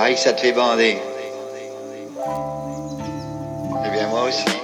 parie que ça te fait bander. Eh bien, moi aussi.